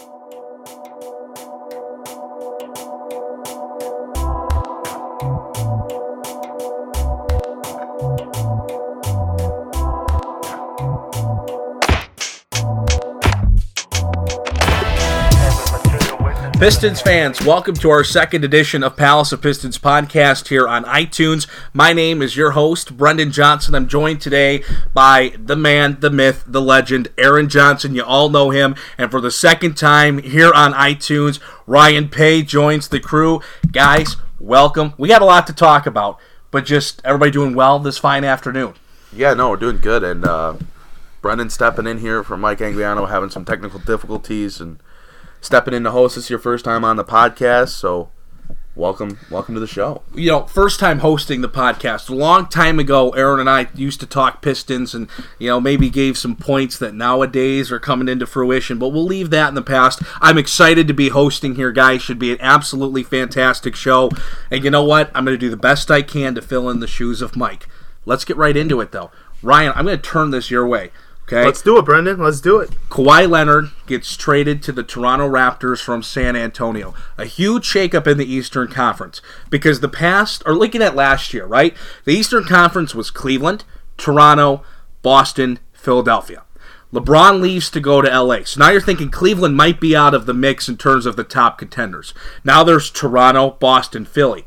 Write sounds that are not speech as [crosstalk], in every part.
thank you Pistons fans, welcome to our second edition of Palace of Pistons podcast here on iTunes. My name is your host, Brendan Johnson. I'm joined today by the man, the myth, the legend, Aaron Johnson. You all know him. And for the second time here on iTunes, Ryan Paye joins the crew. Guys, welcome. We got a lot to talk about, but just everybody doing well this fine afternoon. Yeah, no, we're doing good. And uh, Brendan stepping in here for Mike Angliano having some technical difficulties and stepping in to host. This is your first time on the podcast, so welcome, welcome to the show. You know, first time hosting the podcast. A long time ago, Aaron and I used to talk Pistons, and you know maybe gave some points that nowadays are coming into fruition. But we'll leave that in the past. I'm excited to be hosting here, guys. Should be an absolutely fantastic show. And you know what? I'm going to do the best I can to fill in the shoes of Mike. Let's get right into it, though. Ryan, I'm going to turn this your way. Okay. Let's do it, Brendan. Let's do it. Kawhi Leonard gets traded to the Toronto Raptors from San Antonio. A huge shakeup in the Eastern Conference because the past, or looking at last year, right? The Eastern Conference was Cleveland, Toronto, Boston, Philadelphia. LeBron leaves to go to LA. So now you're thinking Cleveland might be out of the mix in terms of the top contenders. Now there's Toronto, Boston, Philly.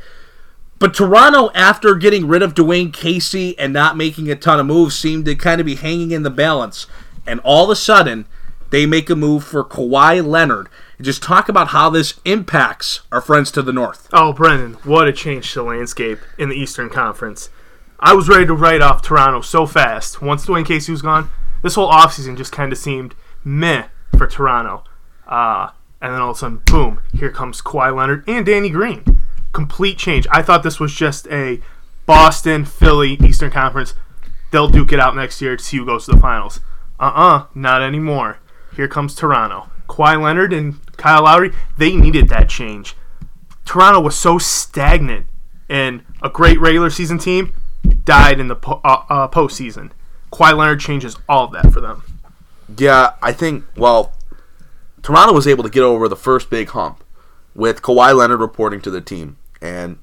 But Toronto, after getting rid of Dwane Casey and not making a ton of moves, seemed to kind of be hanging in the balance. And all of a sudden, they make a move for Kawhi Leonard. Just talk about how this impacts our friends to the north. Oh, Brendan, what a change to the landscape in the Eastern Conference. I was ready to write off Toronto so fast. Once Dwane Casey was gone, this whole offseason just kind of seemed meh for Toronto. Uh, and then all of a sudden, boom, here comes Kawhi Leonard and Danny Green complete change. I thought this was just a Boston, Philly, Eastern Conference. They'll duke it out next year to see who goes to the finals. Uh uh-uh, uh, not anymore. Here comes Toronto. Kawhi Leonard and Kyle Lowry, they needed that change. Toronto was so stagnant, and a great regular season team died in the po- uh, uh, postseason. Kawhi Leonard changes all of that for them. Yeah, I think, well, Toronto was able to get over the first big hump with Kawhi Leonard reporting to the team and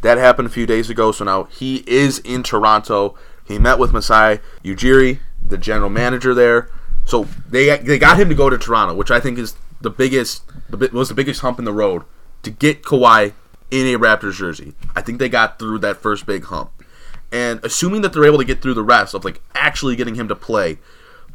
that happened a few days ago. So now he is in Toronto. He met with Masai Ujiri, the general manager there. So they they got him to go to Toronto, which I think is the biggest was the biggest hump in the road to get Kawhi in a Raptors jersey. I think they got through that first big hump. And assuming that they're able to get through the rest of like actually getting him to play,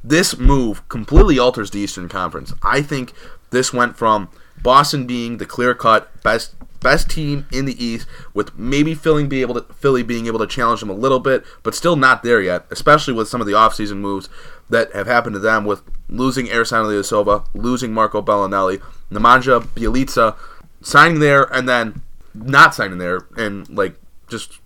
this move completely alters the Eastern Conference. I think this went from Boston being the clear cut best best team in the East, with maybe Philly being able to Philly being able to challenge them a little bit, but still not there yet. Especially with some of the offseason moves that have happened to them, with losing Ersan Ilyasova, losing Marco Belinelli, Nemanja Bjelica, signing there and then not signing there, and like just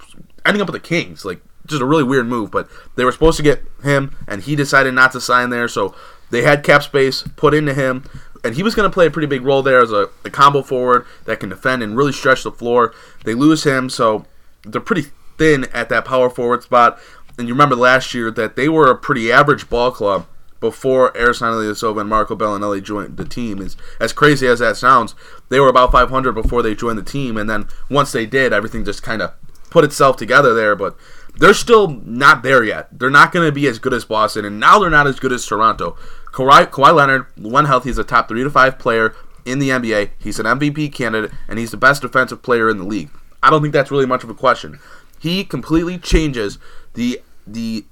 ending up with the Kings, like just a really weird move. But they were supposed to get him, and he decided not to sign there, so they had cap space put into him and he was going to play a pretty big role there as a, a, combo forward that can defend and really stretch the floor. They lose him, so they're pretty thin at that power forward spot. And you remember last year that they were a pretty average ball club before Ersan Ilyasova and Marco Belinelli joined the team. As crazy as that sounds, they were about 500 before they joined the team, and then once they did, everything just kind of put itself together there. But they're still not there yet. They're not going to be as good as Boston, and now they're not as good as Toronto. Kawhi, Kawhi Leonard, when healthy, is a top three to five player in the NBA. He's an MVP candidate, and he's the best defensive player in the league. I don't think that's really much of a question. He completely changes the the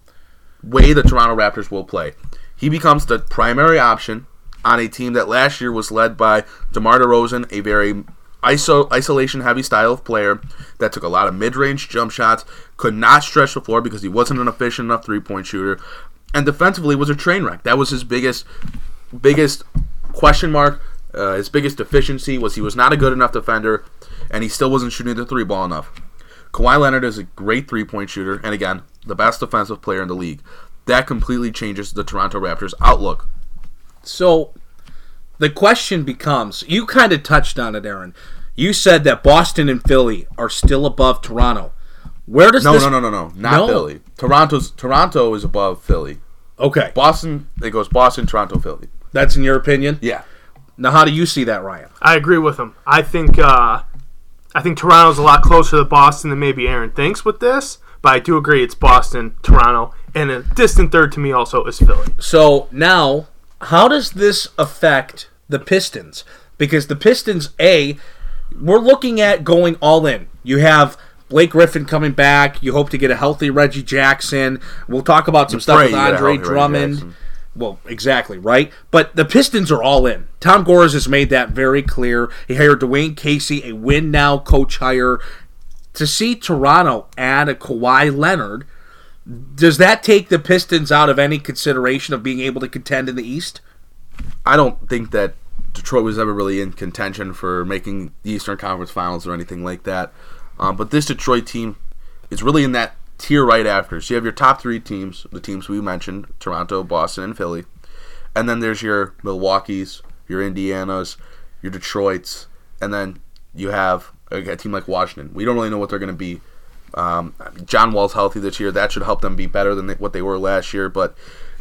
way the Toronto Raptors will play. He becomes the primary option on a team that last year was led by DeMar DeRozan, a very iso- isolation heavy style of player that took a lot of mid range jump shots, could not stretch the floor because he wasn't an efficient enough three point shooter, and defensively was a train wreck. That was his biggest biggest question mark. Uh, his biggest deficiency was he was not a good enough defender, and he still wasn't shooting the three ball enough. Kawhi Leonard is a great three point shooter, and again, the best defensive player in the league. That completely changes the Toronto Raptors' outlook. So, the question becomes you kind of touched on it, Aaron. You said that Boston and Philly are still above Toronto. Where does no this... no no no no not no. Philly. Toronto's Toronto is above Philly. Okay. Boston it goes Boston, Toronto, Philly. That's in your opinion? Yeah. Now, how do you see that, Ryan? I agree with him. I think uh, I think Toronto's a lot closer to Boston than maybe Aaron thinks with this, but I do agree it's Boston, Toronto, and a distant third to me also is Philly. So now, how does this affect the Pistons? Because the Pistons, A, we're looking at going all in. You have Blake Griffin coming back. You hope to get a healthy Reggie Jackson. We'll talk about some stuff with you get a Andre Drummond. Well, exactly, right? But the Pistons are all in. Tom Gores has made that very clear. He hired Dwane Casey, a win now coach hire. To see Toronto add a Kawhi Leonard, does that take the Pistons out of any consideration of being able to contend in the East? I don't think that Detroit was ever really in contention for making the Eastern Conference Finals or anything like that. Um, but this Detroit team is really in that tier right after. So you have your top three teams, the teams we mentioned Toronto, Boston, and Philly. And then there's your Milwaukee's, your Indiana's, your Detroit's, and then you have a, team like Washington. We don't really know what they're going to be. Um, John Wall's healthy this year. That should help them be better than what they were last year. But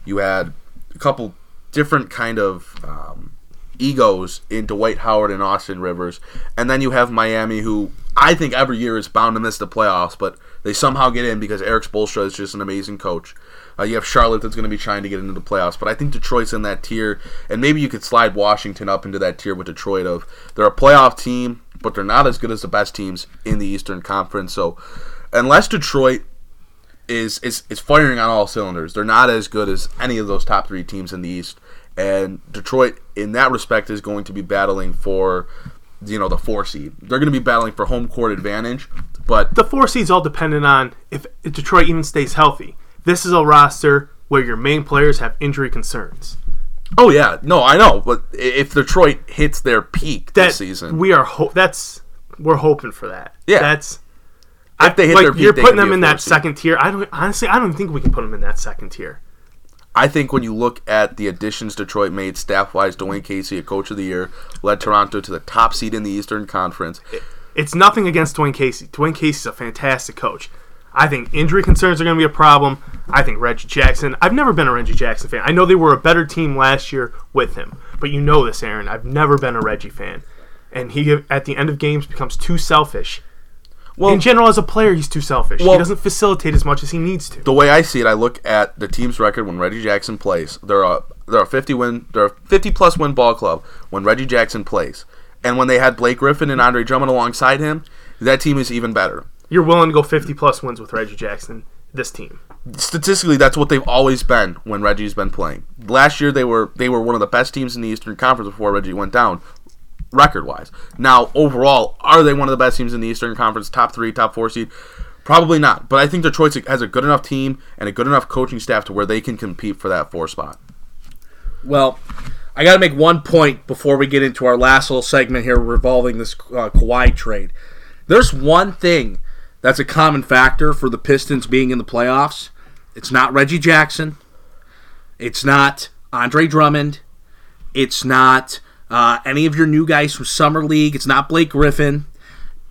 you had a couple different kind of um, egos in Dwight Howard and Austin Rivers, and then you have Miami, who I think every year is bound to miss the playoffs, but they somehow get in because Erik Spoelstra is just an amazing coach. Uh, you have Charlotte that's going to be trying to get into the playoffs, but I think Detroit's in that tier, and maybe you could slide Washington up into that tier with Detroit. Of they're a playoff team, but they're not as good as the best teams in the Eastern Conference. So, unless Detroit is is is firing on all cylinders, they're not as good as any of those top three teams in the East. And Detroit, in that respect, is going to be battling for you know the four seed. They're going to be battling for home court advantage, but The four seeds all dependent on if Detroit even stays healthy. This is a roster where your main players have injury concerns. oh yeah, no, I know. But if Detroit hits their peak That this season, we are ho- that's we're hoping for that. Yeah. that's if they hit like their peak, you're putting them in that seed. second tier. I don't honestly. I don't think we can put them in that second tier. I think when you look at the additions Detroit made staff wise, Dwane Casey, a coach of the year, led Toronto to the top seed in the Eastern Conference. It's nothing against Dwane Casey. Dwane Casey's a fantastic coach. I think injury concerns are going to be a problem. I think Reggie Jackson. I've never been a Reggie Jackson fan. I know they were a better team last year with him, but you know this, Aaron. I've never been a Reggie fan, and he at the end of games becomes too selfish. Well, In general, as a player, he's too selfish. Well- he doesn't facilitate as much as he needs to. the way I see it, I look at the team's record when Reggie Jackson plays. They're a they're a fifty win they're a fifty plus win ball club when Reggie Jackson plays. And when they had Blake Griffin and Andre Drummond alongside him, that team is even better. You're willing to go 50 plus wins with Reggie Jackson. This team. Statistically, that's what they've always been when Reggie's been playing. Last year they were they were one of the best teams in the Eastern Conference before Reggie went down, record wise. Now overall, are they one of the best teams in the Eastern Conference, top three, top four seed? Probably not. But I think Detroit has a good enough team and a good enough coaching staff to where they can compete for that four spot. Well, I got to make one point before we get into our last little segment here revolving this uh, Kawhi trade. There's one thing that's a common factor for the Pistons being in the playoffs. It's not Reggie Jackson. It's not Andre Drummond. It's not uh, any of your new guys from Summer League. It's not Blake Griffin.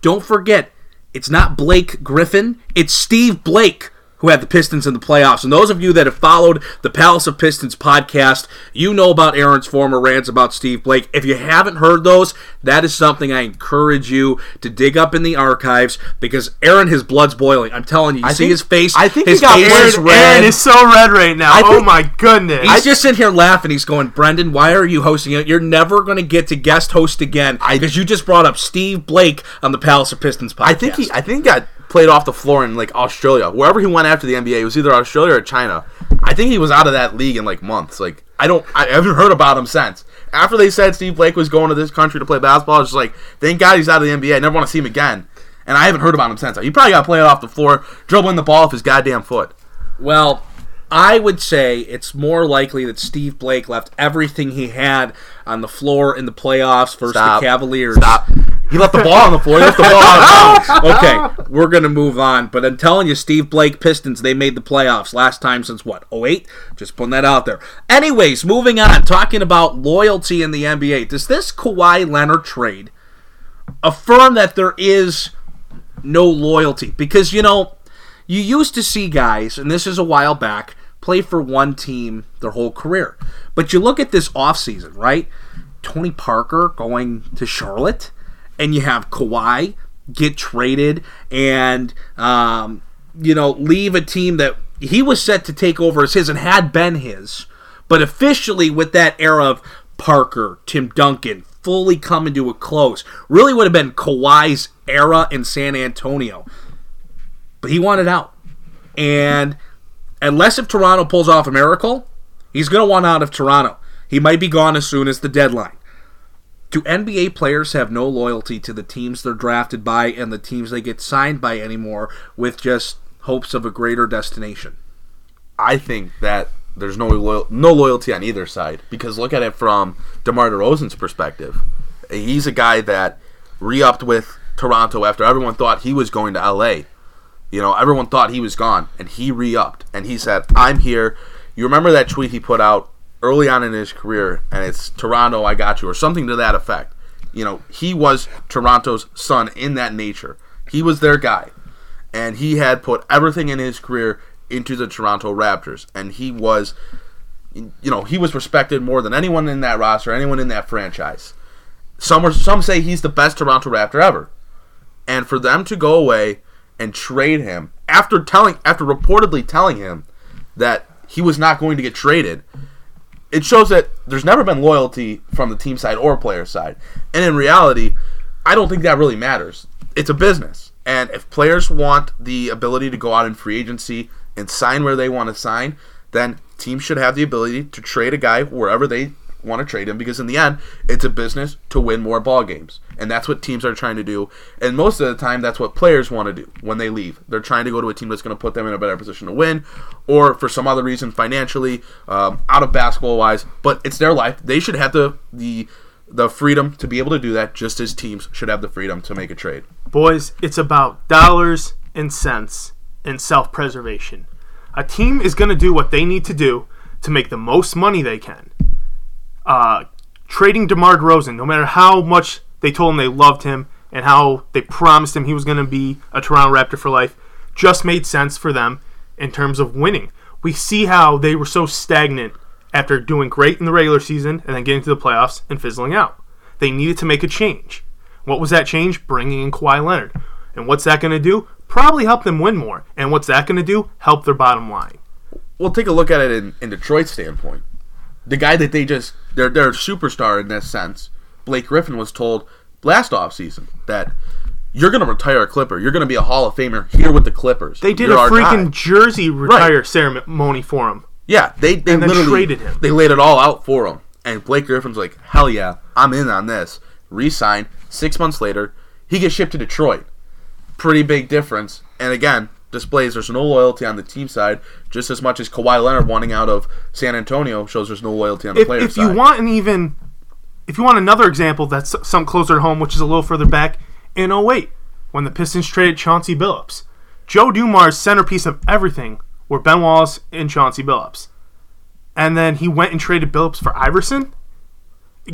Don't forget, it's not Blake Griffin. It's Steve Blake who had the Pistons in the playoffs. And those of you that have followed the Palace of Pistons podcast, you know about Aaron's former rants about Steve Blake. If you haven't heard those, that is something I encourage you to dig up in the archives because Aaron, his blood's boiling. I'm telling you, you I see think- his face. I think his he got face is red. Aaron is so red right now. I oh think- my goodness. He's just sitting here laughing. He's going, Brendan, why are you hosting it? You're never going to get to guest host again because you just brought up Steve Blake on the Palace of Pistons podcast. I think he I think he got played off the floor in like Australia. Wherever he went after the NBA, it was either Australia or China. I think he was out of that league in like months. Like I don't I haven't heard about him since. After they said Steve Blake was going to this country to play basketball, I was just like, thank God he's out of the NBA. I never want to see him again. And I haven't heard about him since. He probably got played off the floor, dribbling the ball off his goddamn foot. Well, I would say it's more likely that Steve Blake left everything he had on the floor in the playoffs versus Stop. the Cavaliers. Stop. He left the ball on the floor. He left the ball out of bounds. okay, we're going to move on. But I'm telling you, Steve Blake Pistons, they made the playoffs last time since what, 08? Just putting that out there. Anyways, moving on, talking about loyalty in the NBA. Does this Kawhi Leonard trade affirm that there is no loyalty? Because, you know, you used to see guys, and this is a while back, play for one team their whole career. But you look at this offseason, right? Tony Parker going to Charlotte, and you have Kawhi get traded and um, you know leave a team that he was set to take over as his and had been his, but officially with that era of Parker, Tim Duncan fully coming to a close, really would have been Kawhi's era in San Antonio. But he wanted out, and unless if Toronto pulls off a miracle, he's going to want out of Toronto. He might be gone as soon as the deadline. Do NBA players have no loyalty to the teams they're drafted by and the teams they get signed by anymore with just hopes of a greater destination? I think that there's no loyal, no loyalty on either side because look at it from DeMar DeRozan's perspective. He's a guy that re-upped with Toronto after everyone thought he was going to LA. You know, everyone thought he was gone, and he re-upped, and he said, "I'm here." You remember that tweet he put out early on in his career, and it's Toronto, I got you, or something to that effect. You know, he was Toronto's son in that nature. He was their guy, and he had put everything in his career into the Toronto Raptors, and he was, you know, he was respected more than anyone in that roster, anyone in that franchise. Some are, some say he's the best Toronto Raptor ever, and for them to go away and trade him after telling, after reportedly telling him that he was not going to get traded, it shows that there's never been loyalty from the team side or player side, and in reality, I don't think that really matters. It's a business. And if players want the ability to go out in free agency and sign where they want to sign, then teams should have the ability to trade a guy wherever they want to trade him because in the end it's a business to win more ball games. And that's what teams are trying to do. And most of the time that's what players want to do when they leave. They're trying to go to a team that's going to put them in a better position to win or for some other reason financially um, out of basketball wise. But it's their life. They should have the the the freedom to be able to do that just as teams should have the freedom to make a trade. Boys, it's about dollars and cents and self preservation. A team is going to do what they need to do to make the most money they can. Uh, trading DeMar DeRozan, no matter how much they told him they loved him and how they promised him he was going to be a Toronto Raptor for life, just made sense for them in terms of winning. We see how they were so stagnant after doing great in the regular season and then getting to the playoffs and fizzling out. They needed to make a change. What was that change? Bringing in Kawhi Leonard. And what's that going to do? Probably help them win more. And what's that going to do? Help their bottom line. we'll take a look at it in, in Detroit's standpoint. The guy that they just they're they're a superstar in this sense. Blake Griffin was told last offseason that you're going to retire a Clipper. You're going to be a Hall of Famer here with the Clippers. They did You're a freaking guy. jersey retire ceremony for him. yeah. They they and then literally traded him. They laid it all out for him, and Blake Griffin's like, hell yeah, I'm in on this. Resign. Six months later, he gets shipped to Detroit. Pretty big difference. And again, displays there's no loyalty on the team side, just as much as Kawhi Leonard wanting out of San Antonio shows there's no loyalty on the If, player if side. you want an even, if you want another example that's some closer to home, which is a little further back, in 08, when the Pistons traded Chauncey Billups. Joe Dumars' centerpiece of everything were Ben Wallace and Chauncey Billups. And then he went and traded Billups for Iverson.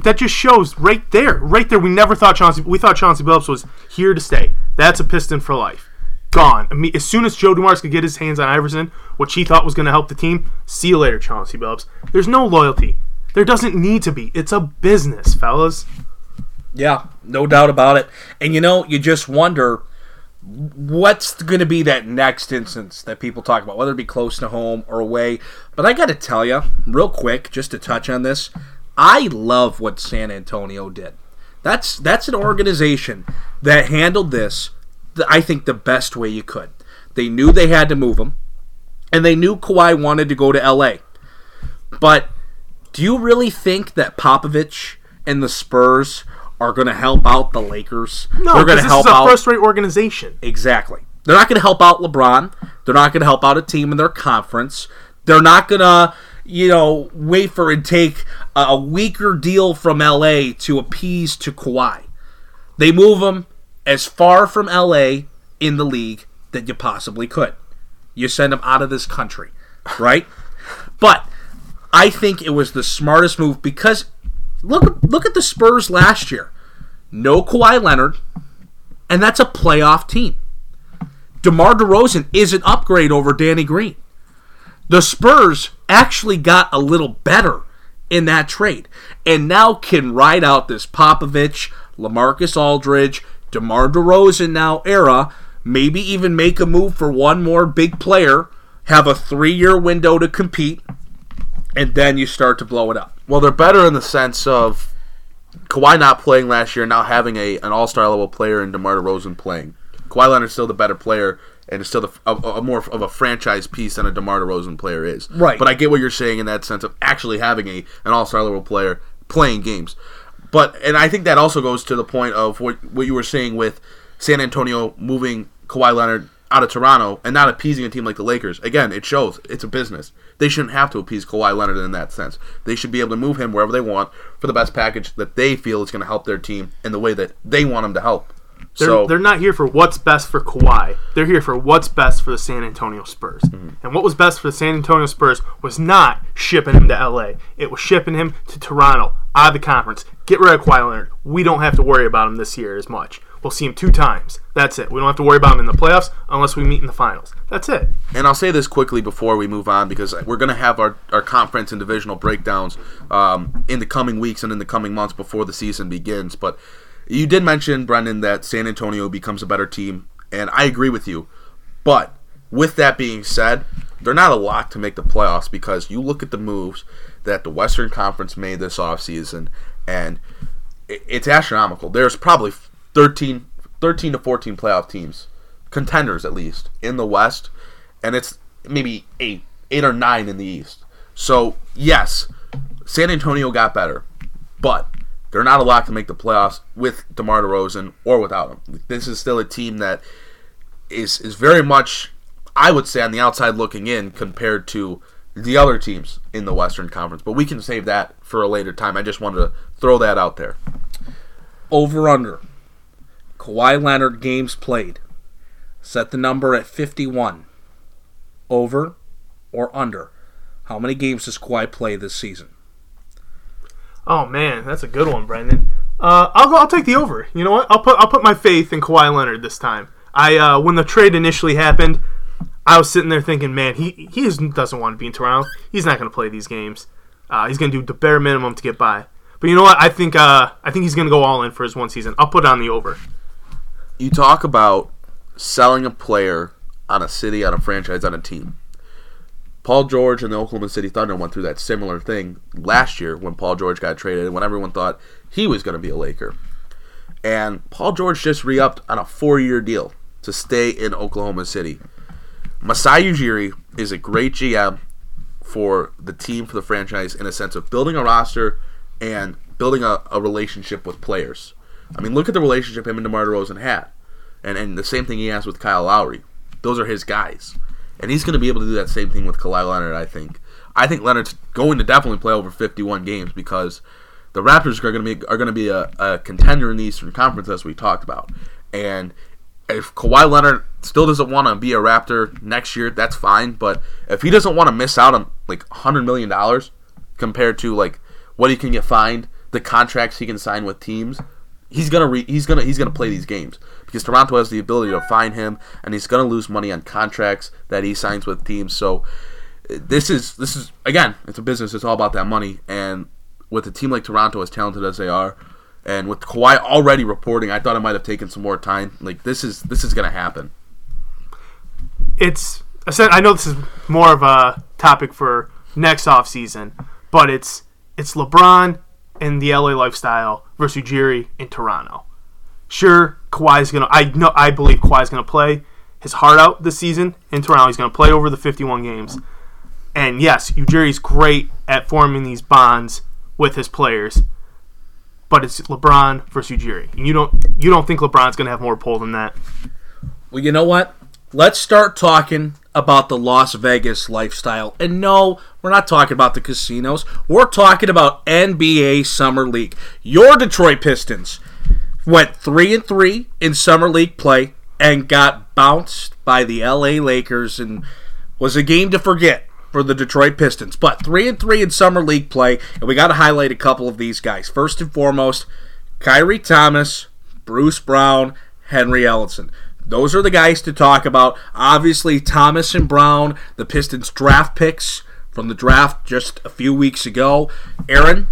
That just shows right there, right there. We never thought Chauncey. We thought Chauncey Billups was here to stay. That's a Piston for life. Gone. I mean, as soon as Joe Dumars could get his hands on Iverson, which he thought was going to help the team, see you later, Chauncey Billups. There's no loyalty. There doesn't need to be. It's a business, fellas. Yeah, no doubt about it. And you know, you just wonder what's going to be that next instance that people talk about, whether it be close to home or away. But I got to tell you, real quick, just to touch on this, I love what San Antonio did. That's that's an organization that handled this, I think, the best way you could. They knew they had to move him, and they knew Kawhi wanted to go to LA. But do you really think that Popovich and the Spurs are going to help out the Lakers? No, they're going to this help is a out first-rate organization. exactly. They're not going to help out LeBron. They're not going to help out a team in their conference. They're not going to, you know, wait for and take a, a weaker deal from LA to appease to Kawhi. They move him as far from LA in the league that you possibly could. You send him out of this country, right? but I think it was the smartest move because look look at the Spurs last year. No Kawhi Leonard, and that's a playoff team. DeMar DeRozan is an upgrade over Danny Green. The Spurs actually got a little better in that trade, and now can ride out this Popovich, LaMarcus Aldridge, DeMar DeRozan now era. Maybe even make a move for one more big player. Have a three-year window to compete, and then you start to blow it up. Well, they're better in the sense of Kawhi not playing last year, now having a an All Star level player in DeMar DeRozan playing. Kawhi Leonard's still the better player and is still the, a, a more of a franchise piece than a DeMar DeRozan player is. Right. But I get what you're saying in that sense of actually having a an All Star level player playing games. But and I think that also goes to the point of what what you were saying with San Antonio moving Kawhi Leonard out of Toronto and not appeasing a team like the Lakers. Again, it shows it's a business. They shouldn't have to appease Kawhi Leonard in that sense. They should be able to move him wherever they want for the best package that they feel is going to help their team in the way that they want him to help. They're, so they're not here for what's best for Kawhi. They're here for what's best for the San Antonio Spurs. Mm-hmm. And what was best for the San Antonio Spurs was not shipping him to LA. It was shipping him to Toronto, out of the conference. Get rid of Kawhi Leonard. We don't have to worry about him this year as much. We'll see him two times. That's it. We don't have to worry about him in the playoffs unless we meet in the finals. That's it. And I'll say this quickly before we move on because we're going to have our, our conference and divisional breakdowns um, in the coming weeks and in the coming months before the season begins. But you did mention, Brendan, that San Antonio becomes a better team, and I agree with you. But with that being said, they're not a lock to make the playoffs because you look at the moves that the Western Conference made this offseason, and it's astronomical. There's probably 13, 13 to 14 playoff teams, contenders at least, in the West, and it's maybe eight, eight or nine in the East. So, yes, San Antonio got better, but they're not a lock to make the playoffs with DeMar DeRozan or without him. This is still a team that is is very much, I would say, on the outside looking in compared to the other teams in the Western Conference. But we can save that for a later time. I just wanted to throw that out there. Over under. Kawhi Leonard games played. Set the number at 51. Over or under. How many games does Kawhi play this season? Oh man, that's a good one, Brendan. Uh, I'll go. I'll take the over. You know what? I'll put I'll put my faith in Kawhi Leonard this time. I uh, when the trade initially happened, I was sitting there thinking, man, he he doesn't want to be in Toronto. He's not going to play these games. Uh, he's going to do the bare minimum to get by. But you know what? I think uh, I think he's going to go all in for his one season. I'll put on the over. You talk about selling a player on a city, on a franchise, on a team. Paul George and the Oklahoma City Thunder went through that similar thing last year when Paul George got traded and when everyone thought he was going to be a Laker. And Paul George just re upped on a four year deal to stay in Oklahoma City. Masai Ujiri is a great GM for the team, for the franchise, in a sense of building a roster and building a, a relationship with players. I mean, look at the relationship him and DeMar DeRozan had. And, and the same thing he has with Kyle Lowry. Those are his guys. And he's going to be able to do that same thing with Kawhi Leonard, I think. I think Leonard's going to definitely play over 51 games because the Raptors are going to be are going to be a, a contender in the Eastern Conference as we talked about. And if Kawhi Leonard still doesn't want to be a Raptor next year, that's fine. But if he doesn't want to miss out on like 100 million dollars compared to like what he can get fined, the contracts he can sign with teams, he's gonna re- he's gonna he's gonna play these games because Toronto has the ability to find him, and he's gonna lose money on contracts that he signs with teams. So this is this is again, it's a business. It's all about that money, and with a team like Toronto, as talented as they are, and with Kawhi already reporting, I thought it might have taken some more time. Like this is this is gonna happen. It's I said I know this is more of a topic for next off season, but it's it's LeBron and the LA lifestyle versus Ujiri in Toronto. Sure, Kawhi's gonna. I know. I believe Kawhi's gonna play his heart out this season in Toronto. He's gonna play over the 51 games. And yes, Ujiri's great at forming these bonds with his players, but it's LeBron versus Ujiri. And you don't. You don't think LeBron's gonna have more pull than that? Well, you know what? Let's start talking about the Las Vegas lifestyle. And no, we're not talking about the casinos. We're talking about NBA Summer League. Your Detroit Pistons went 3 and 3 in Summer League play and got bounced by the LA Lakers and was a game to forget for the Detroit Pistons. But 3 and 3 in Summer League play, and we got to highlight a couple of these guys. First and foremost, Khyri Thomas, Bruce Brown, Henry Ellenson. Those are the guys to talk about. Obviously, Thomas and Brown, the Pistons draft picks from the draft just a few weeks ago. Aaron,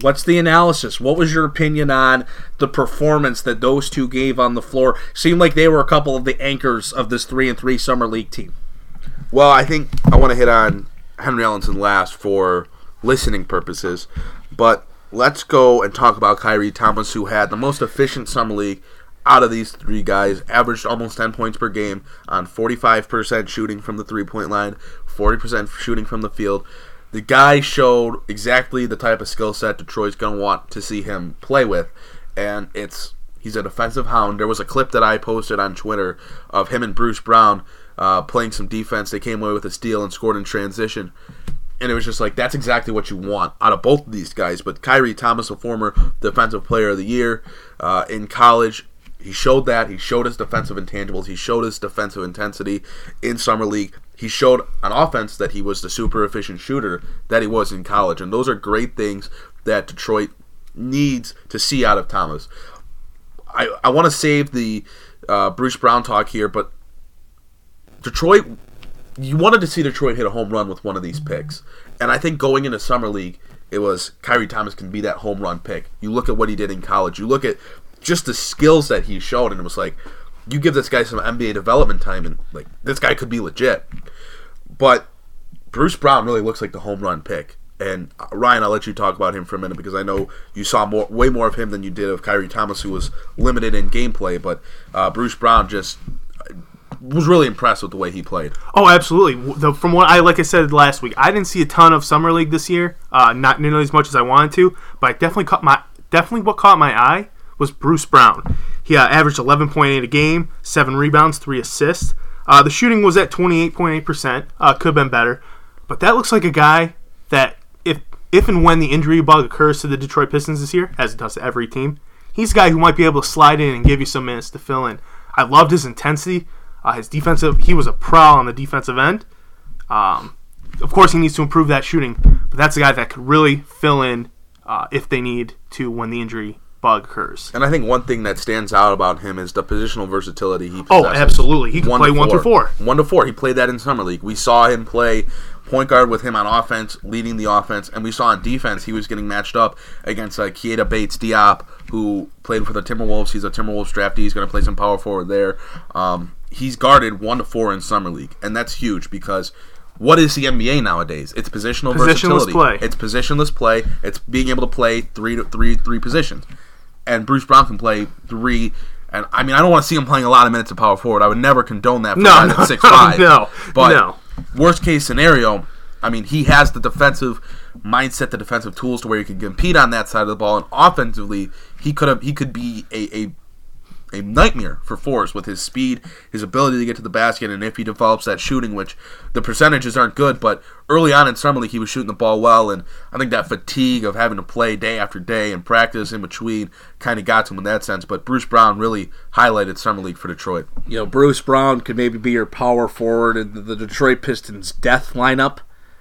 what's the analysis? What was your opinion on the performance that those two gave on the floor? Seemed like they were a couple of the anchors of this three and three summer league team. Well, I think I want to hit on Henry Ellenson last for listening purposes, but let's go and talk about Khyri Thomas, who had the most efficient summer league out of these three guys, averaged almost 10 points per game on 45% shooting from the three point line, 40% shooting from the field. The guy showed exactly the type of skill set Detroit's going to want to see him play with, and it's he's a defensive hound. There was a clip that I posted on Twitter of him and Bruce Brown uh, playing some defense. They came away with a steal and scored in transition. And it was just like that's exactly what you want out of both of these guys. But Kyrie Thomas, a former defensive player of the year uh, in college, he showed that. He showed his defensive intangibles. He showed his defensive intensity in summer league. He showed on offense that he was the super efficient shooter that he was in college. And those are great things that Detroit needs to see out of Thomas. I, I want to save the uh, Bruce Brown talk here, but Detroit, you wanted to see Detroit hit a home run with one of these picks. And I think going into Summer League, it was Khyri Thomas can be that home run pick. You look at what he did in college, you look at just the skills that he showed, and it was like, you give this guy some NBA development time, and like this guy could be legit. But Bruce Brown really looks like the home run pick. And uh, Ryan, I'll let you talk about him for a minute because I know you saw more, way more of him than you did of Khyri Thomas, who was limited in gameplay. But uh, Bruce Brown just uh, was really impressed with the way he played. Oh, absolutely. The, from what I like I said last week, I didn't see a ton of summer league this year. Uh, not nearly as much as I wanted to, but I definitely caught my definitely what caught my eye was Bruce Brown. He uh, averaged 11.8 a game, seven rebounds, three assists. Uh, the shooting was at 28.8 percent. Uh, could have been better, but that looks like a guy that if if and when the injury bug occurs to the Detroit Pistons this year, as it does to every team, he's a guy who might be able to slide in and give you some minutes to fill in. I loved his intensity. Uh, his defensive, he was a prowl on the defensive end. Um, of course, he needs to improve that shooting, but that's a guy that could really fill in uh, if they need to when the injury bug occurs. And I think one thing that stands out about him is the positional versatility he Oh, absolutely. He can play to one through four. One to four. He played that in summer league. We saw him play point guard with him on offense, leading the offense, and we saw on defense he was getting matched up against uh, Keita Bates Diop, who played for the Timberwolves. He's a Timberwolves draftee. He's going to play some power forward there. Um, he's guarded one to four in summer league, and that's huge because. What is the NBA nowadays? It's positional Positionless versatility. play. It's positionless play. It's being able to play three to three three positions and Bruce Brown can play three. And I mean, I don't want to see him playing a lot of minutes of power forward. I would never condone that for No, [laughs] no, six five. no, but no. worst case scenario, I mean, he has the defensive mindset, the defensive tools to where he can compete on that side of the ball, and offensively, he could have he could be a, a a nightmare for Forrest with his speed, his ability to get to the basket, and if he develops that shooting, which the percentages aren't good, but early on in summer league he was shooting the ball well, and I think that fatigue of having to play day after day and practice in between kind of got to him in that sense. But Bruce Brown really highlighted summer league for Detroit. You know, Bruce Brown could maybe be your power forward in the, the Detroit Pistons death lineup.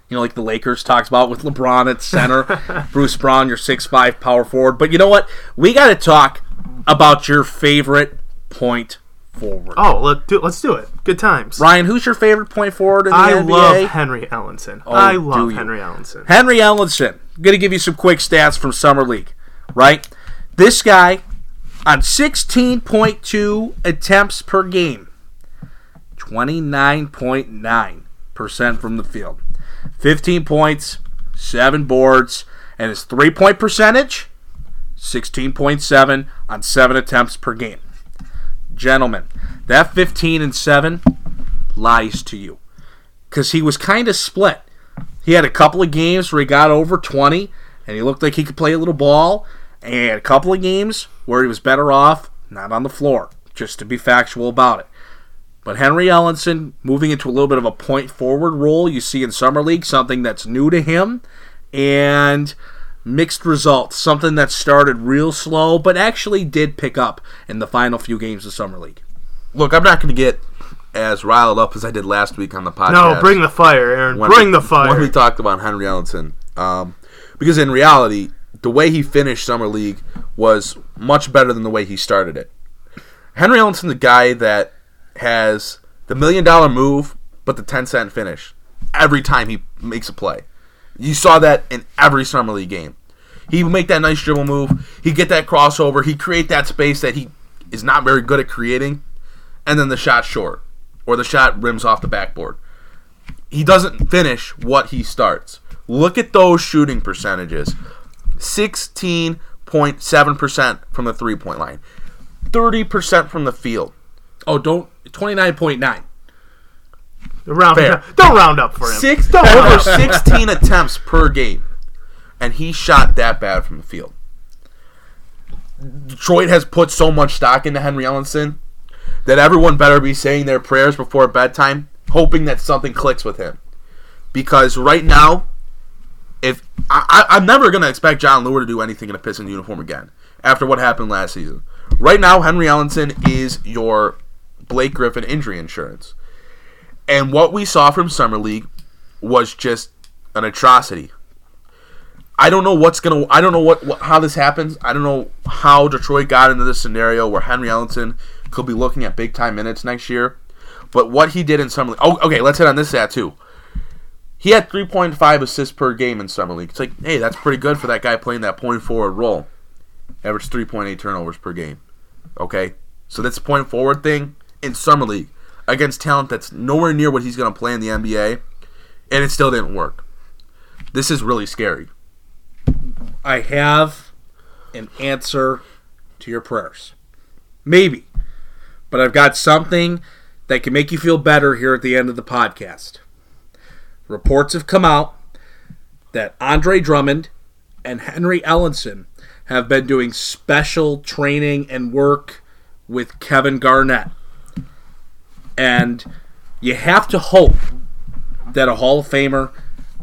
You know, like the Lakers talks about with LeBron at center, [laughs] Bruce Brown, your six five power forward. But you know what? We got to talk about your favorite point forward. Oh, let do, let's do it. Good times. Ryan, who's your favorite point forward in the I NBA? love Henry Ellenson. Oh, I love? Henry Ellenson. Henry Ellenson. I'm going to give you some quick stats from Summer League, right? This guy on 16.2 attempts per game, 29.9% from the field, 15 points, 7 boards, and his three point percentage, 16.7 on 7 attempts per game. Gentlemen, that 15 and 7 lies to you because he was kind of split. He had a couple of games where he got over 20 and he looked like he could play a little ball, and a couple of games where he was better off not on the floor, just to be factual about it. But Henry Ellenson moving into a little bit of a point forward role you see in Summer League, something that's new to him, and mixed results, something that started real slow but actually did pick up in the final few games of Summer League. Look, I'm not going to get as riled up as I did last week on the podcast. No, bring the fire, Aaron. bring we- the fire. When we talked about Henry Ellenson, um, because in reality, the way he finished summer league was much better than the way he started it. Henry Ellenson's the guy that has the million dollar move, but the ten cent finish every time he makes a play. You saw that in every summer league game. He would make that nice dribble move. He'd get that crossover. He'd create that space that he is not very good at creating, and then the shot short or the shot rims off the backboard. He doesn't finish what he starts. Look at those shooting percentages 16.7% from the three point line, 30% from the field. Oh, don't twenty nine point nine. Round, Fair. don't round up for him. Six over 16 attempts per game, and he shot that bad from the field. Detroit has put so much stock into Henry Ellenson that everyone better be saying their prayers before bedtime, hoping that something clicks with him. Because right now, if I, I'm never gonna expect Jon Leuer to do anything in a Pistons uniform again after what happened last season. Right now, Henry Ellenson is your Blake Griffin injury insurance. And what we saw from Summer League was just an atrocity. I don't know what's gonna. I don't know what, what how this happens. I don't know how Detroit got into this scenario where Henry Ellenson could be looking at big time minutes next year. But what he did in summer league. Oh, okay. Let's hit on this stat too. He had 3.5 assists per game in summer league. It's like, hey, that's pretty good for that guy playing that point forward role. Average 3.8 turnovers per game. Okay, so that's point forward thing in summer league against talent that's nowhere near what he's going to play in the NBA, and it still didn't work. This is really scary. I have an answer to your prayers. Maybe. But I've got something that can make you feel better here at the end of the podcast. Reports have come out that Andre Drummond and Henry Ellenson have been doing special training and work with Kevin Garnett. And you have to hope that a Hall of Famer,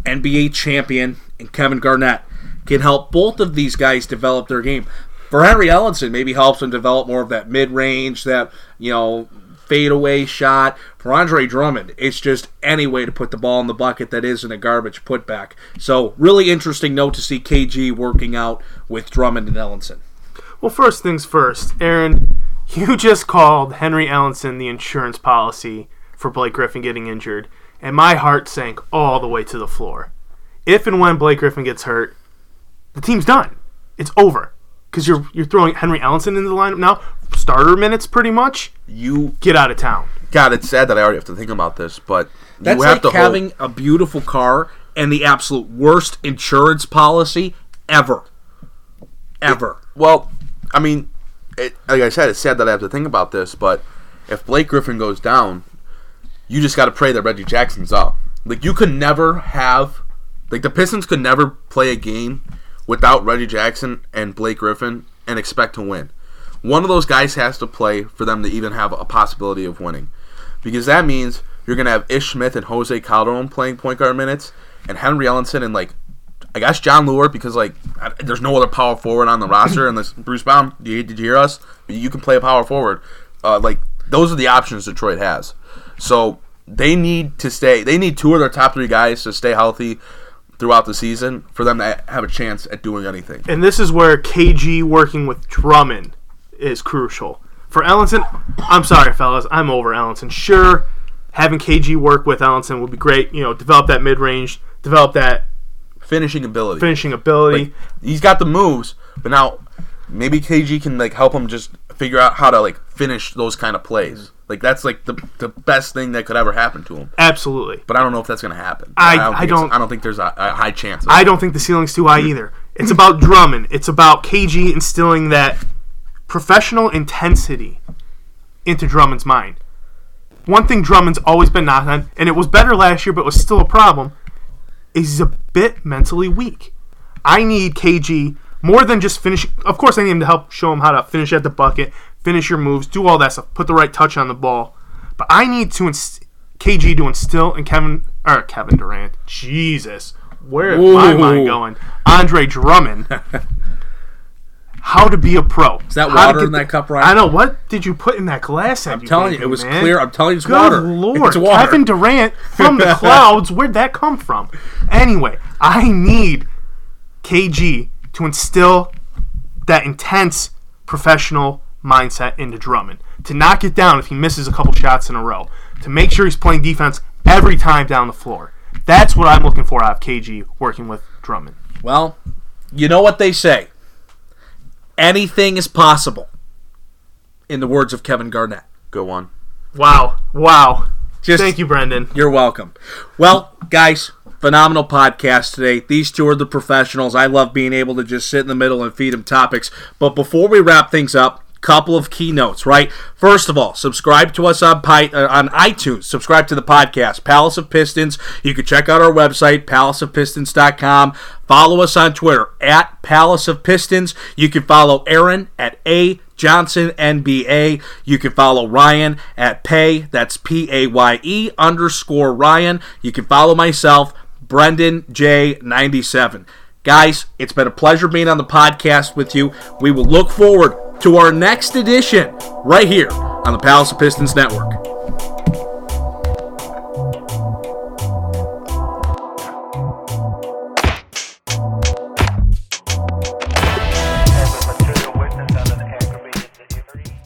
NBA champion, and Kevin Garnett can help both of these guys develop their game. For Henry Ellenson, maybe helps him develop more of that mid range, that, you know, fadeaway shot. For Andre Drummond, it's just any way to put the ball in the bucket that isn't a garbage putback. So, really interesting note to see KG working out with Drummond and Ellenson. Well, first things first, Aaron, you [laughs] just called Henry Ellenson the insurance policy for Blake Griffin getting injured, and my heart sank all the way to the floor. If and when Blake Griffin gets hurt, the team's done. It's over. Because you're you're throwing Henry Ellenson into the lineup now, starter minutes pretty much. You, Get out of town. God, it's sad that I already have to think about this, but That's you have like to having hope. a beautiful car and the absolute worst insurance policy ever. Ever. Well, I mean, it, like I said, it's sad that I have to think about this, but if Blake Griffin goes down, you just got to pray that Reggie Jackson's up. Like you could never have, like the Pistons could never play a game without Reggie Jackson and Blake Griffin and expect to win. One of those guys has to play for them to even have a possibility of winning, because that means you're gonna have Ish Smith and Jose Calderon playing point guard minutes, and Henry Ellenson and like I guess Jon Leuer because like I, there's no other power forward on the roster [clears throat] unless Bruce Brown. Did you, did you hear us? You can play a power forward. Uh, like those are the options Detroit has. So they need to stay. They need two of their top three guys to stay healthy throughout the season for them to have a chance at doing anything. And this is where KG working with Drummond is crucial. For Ellenson, I'm sorry, fellas, I'm over Ellenson. Sure, having KG work with Ellenson would be great. You know, develop that mid range, develop that Finishing ability. finishing ability. Like, he's got the moves, but now maybe KG can like help him just figure out how to like finish those kind of plays. Like that's like the the best thing that could ever happen to him. Absolutely. But I don't know if that's going to happen. I- don't I think don't- I don't think there's a, a high chance. I don't think the ceiling's too high either. It's about Drummond. It's about KG instilling that professional intensity into Drummond's mind. One thing Drummond's always been knocked on, and it was better last year, but was still a problem, is he's a bit mentally weak. I need KG more than just finish. Of course, I need him to help show him how to finish at the bucket, finish your moves, do all that stuff, put the right touch on the ball. But I need to inst- KG to instill in Kevin or Kevin Durant. Jesus, where is my Ooh. mind going? Andre Drummond. [laughs] how to be a pro. Is that water in that cup, Ryan? I know. What did you put in that glass? I'm telling you, it was clear. I'm telling you, it's Good water. lord, It's water. Kevin Durant from the [laughs] clouds. Where'd that come from? Anyway, I need KG to instill that intense professional mindset into Drummond to knock it down if he misses a couple shots in a row. To make sure he's playing defense every time down the floor. That's what I'm looking for out of KG working with Drummond. Well, you know what they say. Anything is possible. In the words of Kevin Garnett. Go on. Wow. Wow. Just Thank you, Brendan. You're welcome. Well, guys, phenomenal podcast today. These two are the professionals. I love being able to just sit in the middle and feed them topics. But before we wrap things up, couple of keynotes, right? First of all, subscribe to us on Pi- uh, on iTunes. Subscribe to the podcast, Palace of Pistons. You can check out our website, palaceofpistons.com. Follow us on Twitter at Palace of Pistons. You can follow Aaron at A Johnson NBA. You can follow Ryan at Pay. That's P A Y E underscore Ryan. You can follow myself, Brendan J97. Guys, it's been a pleasure being on the podcast with you. We will look forward to our next edition right here on the Palace of Pistons Network.